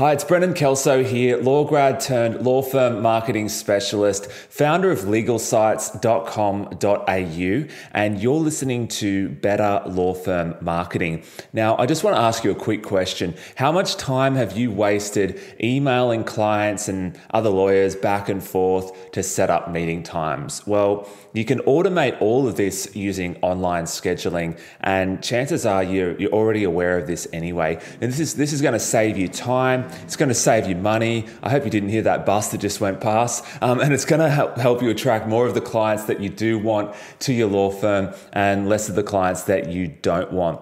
Hi, it's Brendan Kelso here, law grad turned law firm marketing specialist, founder of legalsites.com.au, and you're listening to Better Law Firm Marketing. Now, I just want to ask you a quick question. How much time have you wasted emailing clients and other lawyers back and forth to set up meeting times? Well, you can automate all of this using online scheduling, and chances are you're, you're already aware of this anyway. And this is this is going to save you time it's going to save you money. I hope you didn't hear that bus that just went past. Um, and it's going to help, help you attract more of the clients that you do want to your law firm and less of the clients that you don't want.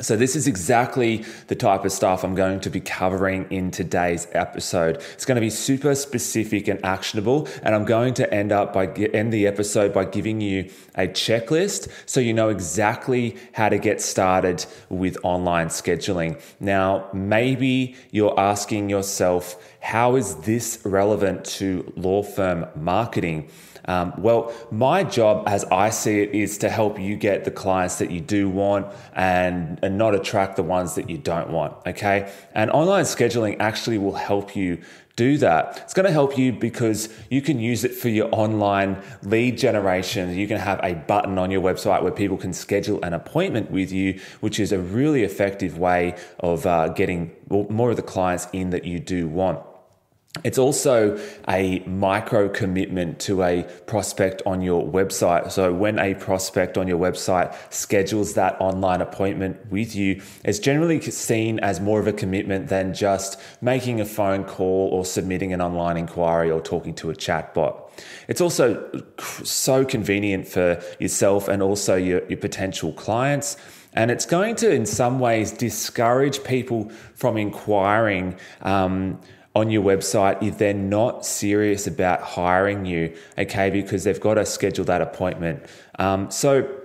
So, this is exactly the type of stuff I'm going to be covering in today's episode. It's going to be super specific and actionable, and I'm going to end up by end the episode by giving you a checklist so you know exactly how to get started with online scheduling. Now, maybe you're asking yourself, how is this relevant to law firm marketing? Um, well, my job, as I see it, is to help you get the clients that you do want and, and not attract the ones that you don't want. Okay. And online scheduling actually will help you do that. It's going to help you because you can use it for your online lead generation. You can have a button on your website where people can schedule an appointment with you, which is a really effective way of uh, getting more of the clients in that you do want. It's also a micro commitment to a prospect on your website. So, when a prospect on your website schedules that online appointment with you, it's generally seen as more of a commitment than just making a phone call or submitting an online inquiry or talking to a chatbot. It's also so convenient for yourself and also your, your potential clients. And it's going to, in some ways, discourage people from inquiring. Um, on your website if they're not serious about hiring you, okay, because they've got to schedule that appointment. Um, so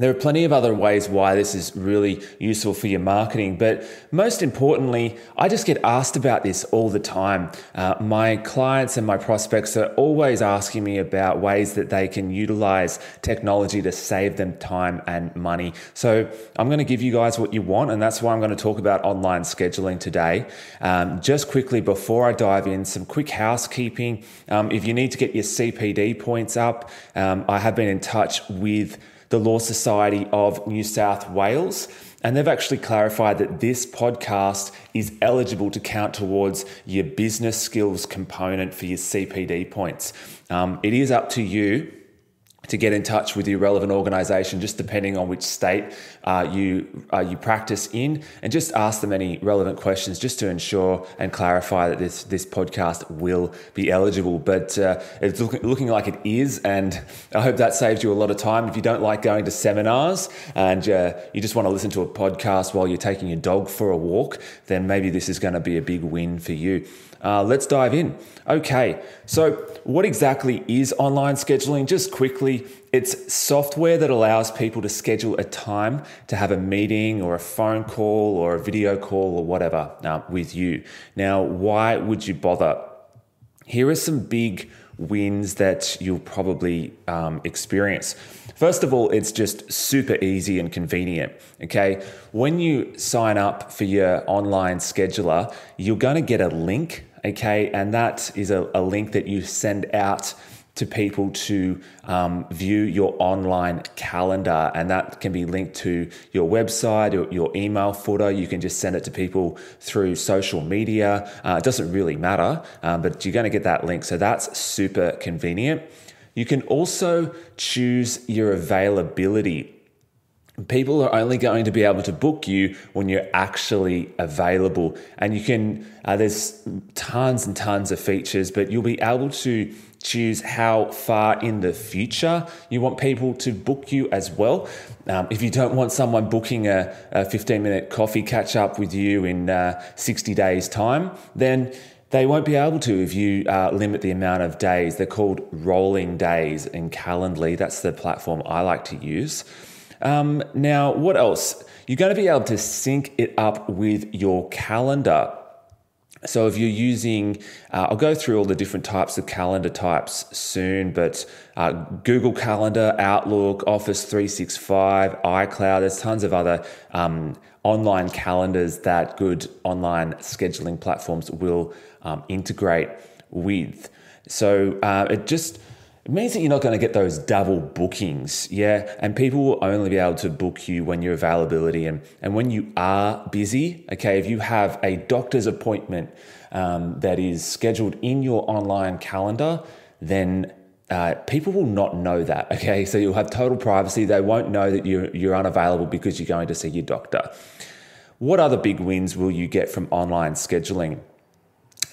there are plenty of other ways why this is really useful for your marketing, but most importantly, I just get asked about this all the time. Uh, my clients and my prospects are always asking me about ways that they can utilize technology to save them time and money. So I'm going to give you guys what you want, and that's why I'm going to talk about online scheduling today. Um, just quickly before I dive in, some quick housekeeping. Um, if you need to get your CPD points up, um, I have been in touch with the Law Society of New South Wales. And they've actually clarified that this podcast is eligible to count towards your business skills component for your CPD points. Um, it is up to you to get in touch with your relevant organisation, just depending on which state uh, you uh, you practice in, and just ask them any relevant questions, just to ensure and clarify that this this podcast will be eligible. But uh, it's look, looking like it is, and I hope that saves you a lot of time. If you don't like going to seminars and uh, you just want to listen to a podcast while you're taking your dog for a walk, then maybe this is going to be a big win for you. Uh, let's dive in. Okay, so what exactly is online scheduling? Just quickly, it's software that allows people to schedule a time to have a meeting or a phone call or a video call or whatever uh, with you. Now, why would you bother? Here are some big wins that you'll probably um, experience. First of all, it's just super easy and convenient. Okay. When you sign up for your online scheduler, you're going to get a link okay? And that is a, a link that you send out to people to um, view your online calendar. And that can be linked to your website or your email footer. You can just send it to people through social media. Uh, it doesn't really matter, um, but you're going to get that link. So that's super convenient. You can also choose your availability people are only going to be able to book you when you're actually available and you can uh, there's tons and tons of features but you'll be able to choose how far in the future you want people to book you as well um, if you don't want someone booking a, a 15 minute coffee catch up with you in uh, 60 days time then they won't be able to if you uh, limit the amount of days. They're called rolling days in Calendly. That's the platform I like to use. Um, now, what else? You're going to be able to sync it up with your calendar. So if you're using, uh, I'll go through all the different types of calendar types soon, but uh, Google Calendar, Outlook, Office 365, iCloud, there's tons of other um, online calendars that good online scheduling platforms will um, integrate with. So uh, it just it means that you're not going to get those double bookings, yeah. And people will only be able to book you when your availability and and when you are busy. Okay, if you have a doctor's appointment um, that is scheduled in your online calendar, then uh, people will not know that. Okay, so you'll have total privacy. They won't know that you're you're unavailable because you're going to see your doctor. What other big wins will you get from online scheduling?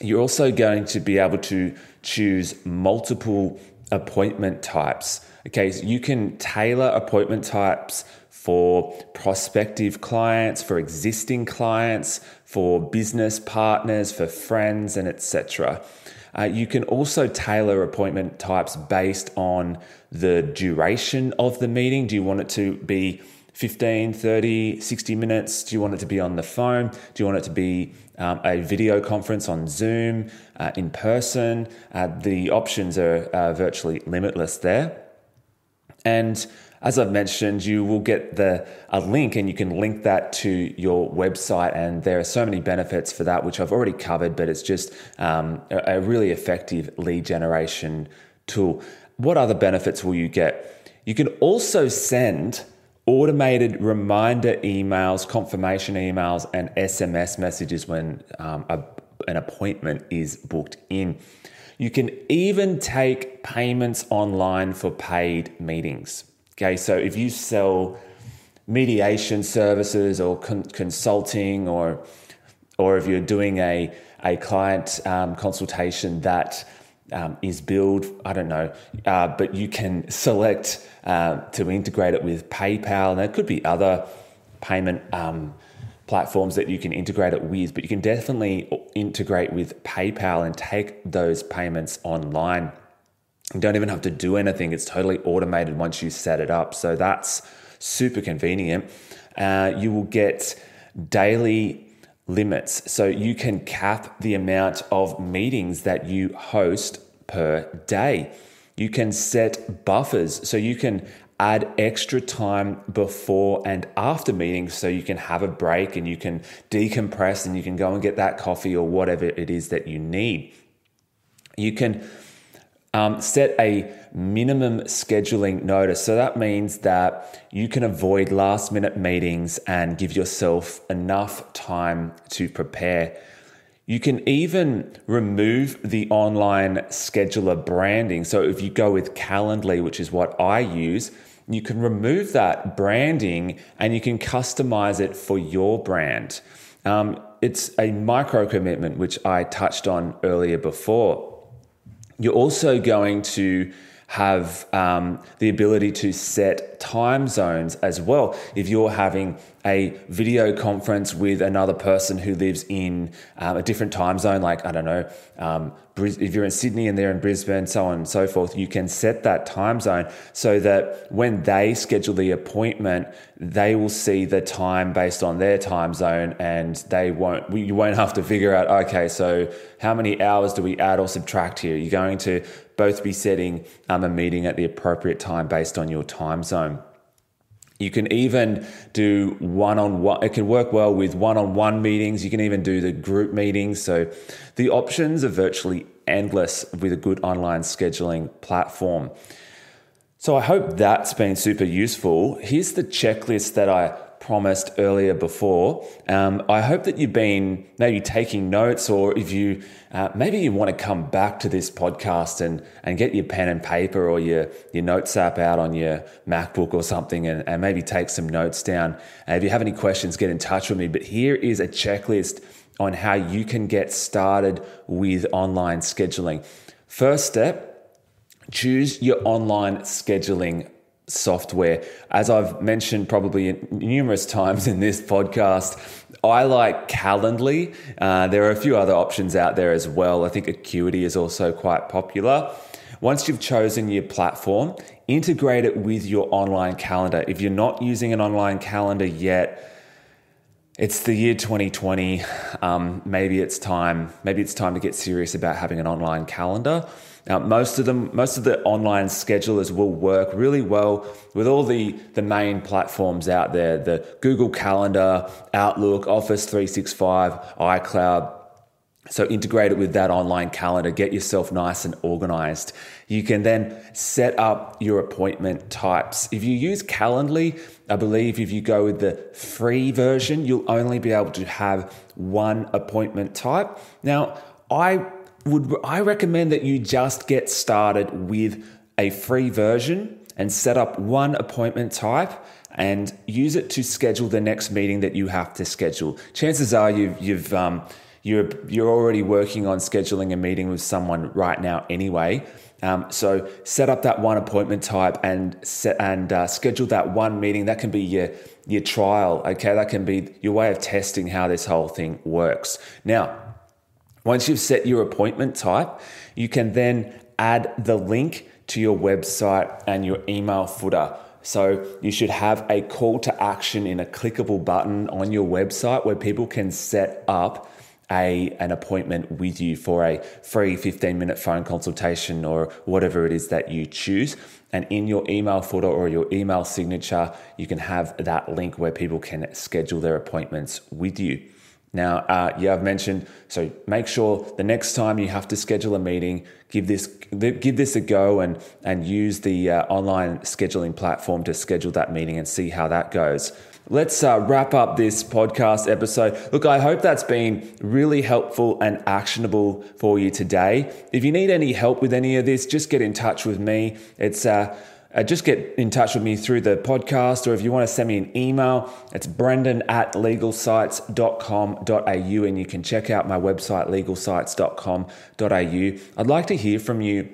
You're also going to be able to choose multiple appointment types. Okay, so you can tailor appointment types for prospective clients, for existing clients, for business partners, for friends, and etc. Uh, you can also tailor appointment types based on the duration of the meeting. Do you want it to be 15, 30, 60 minutes? Do you want it to be on the phone? Do you want it to be um, a video conference on Zoom, uh, in person? Uh, the options are uh, virtually limitless there. And as I've mentioned, you will get the a link and you can link that to your website. And there are so many benefits for that, which I've already covered, but it's just um, a, a really effective lead generation tool. What other benefits will you get? You can also send automated reminder emails, confirmation emails, and SMS messages when um, a, an appointment is booked in. You can even take payments online for paid meetings. Okay, so if you sell mediation services or con- consulting, or or if you're doing a a client um, consultation that um, is billed, I don't know, uh, but you can select uh, to integrate it with PayPal. And there could be other payment um, platforms that you can integrate it with, but you can definitely integrate with PayPal and take those payments online. You don't even have to do anything, it's totally automated once you set it up. So that's super convenient. Uh, you will get daily limits. So you can cap the amount of meetings that you host per day. You can set buffers. So you can add extra time before and after meetings so you can have a break and you can decompress and you can go and get that coffee or whatever it is that you need. You can um, set a minimum scheduling notice. So that means that you can avoid last minute meetings and give yourself enough time to prepare. You can even remove the online scheduler branding. So if you go with Calendly, which is what I use, you can remove that branding and you can customize it for your brand. Um, it's a micro commitment, which I touched on earlier before. You're also going to have um, the ability to set time zones as well. If you're having a video conference with another person who lives in um, a different time zone, like, I don't know, um, if you're in Sydney and they're in Brisbane, so on and so forth, you can set that time zone so that when they schedule the appointment, they will see the time based on their time zone and they won't, you won't have to figure out, okay, so how many hours do we add or subtract here? You're going to both be setting um, a meeting at the appropriate time based on your time zone. You can even do one on one. It can work well with one on one meetings. You can even do the group meetings. So the options are virtually endless with a good online scheduling platform. So I hope that's been super useful. Here's the checklist that I promised earlier before. Um, I hope that you've been maybe taking notes, or if you uh, maybe you want to come back to this podcast and, and get your pen and paper or your, your notes app out on your MacBook or something and, and maybe take some notes down. Uh, if you have any questions, get in touch with me. But here is a checklist on how you can get started with online scheduling. First step, choose your online scheduling software. As I've mentioned probably numerous times in this podcast, I like Calendly. Uh, there are a few other options out there as well. I think Acuity is also quite popular. Once you've chosen your platform, integrate it with your online calendar. If you're not using an online calendar yet, it's the year 2020. Um, maybe it's time. Maybe it's time to get serious about having an online calendar. Now, most of them, most of the online schedulers will work really well with all the the main platforms out there: the Google Calendar, Outlook, Office 365, iCloud. So integrate it with that online calendar, get yourself nice and organized. You can then set up your appointment types. If you use Calendly, I believe if you go with the free version, you'll only be able to have one appointment type. Now, I would I recommend that you just get started with a free version and set up one appointment type and use it to schedule the next meeting that you have to schedule. Chances are you've you've um, you're you're already working on scheduling a meeting with someone right now anyway. Um, so set up that one appointment type and set and uh, schedule that one meeting. That can be your your trial. Okay, that can be your way of testing how this whole thing works. Now, once you've set your appointment type, you can then add the link to your website and your email footer. So you should have a call to action in a clickable button on your website where people can set up a an appointment with you for a free 15 minute phone consultation or whatever it is that you choose. And in your email footer or your email signature you can have that link where people can schedule their appointments with you. Now uh, yeah i've mentioned so make sure the next time you have to schedule a meeting give this give this a go and and use the uh, online scheduling platform to schedule that meeting and see how that goes Let's uh, wrap up this podcast episode. Look, I hope that's been really helpful and actionable for you today. If you need any help with any of this, just get in touch with me. It's uh, uh, just get in touch with me through the podcast, or if you want to send me an email, it's brendan at legalsites.com.au, and you can check out my website, legalsites.com.au. I'd like to hear from you.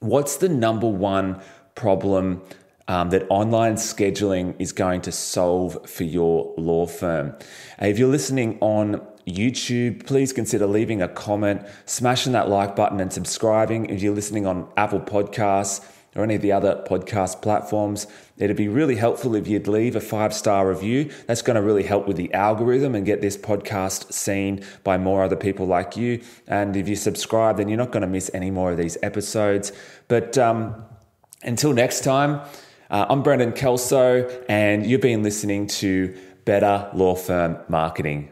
What's the number one problem? Um, that online scheduling is going to solve for your law firm. if you're listening on YouTube, please consider leaving a comment, smashing that like button, and subscribing. If you're listening on Apple Podcasts or any of the other podcast platforms, it'd be really helpful if you'd leave a five star review. That's going to really help with the algorithm and get this podcast seen by more other people like you. And if you subscribe, then you're not going to miss any more of these episodes. But um, until next time, uh, I'm Brendan Kelso, and you've been listening to Better Law Firm Marketing.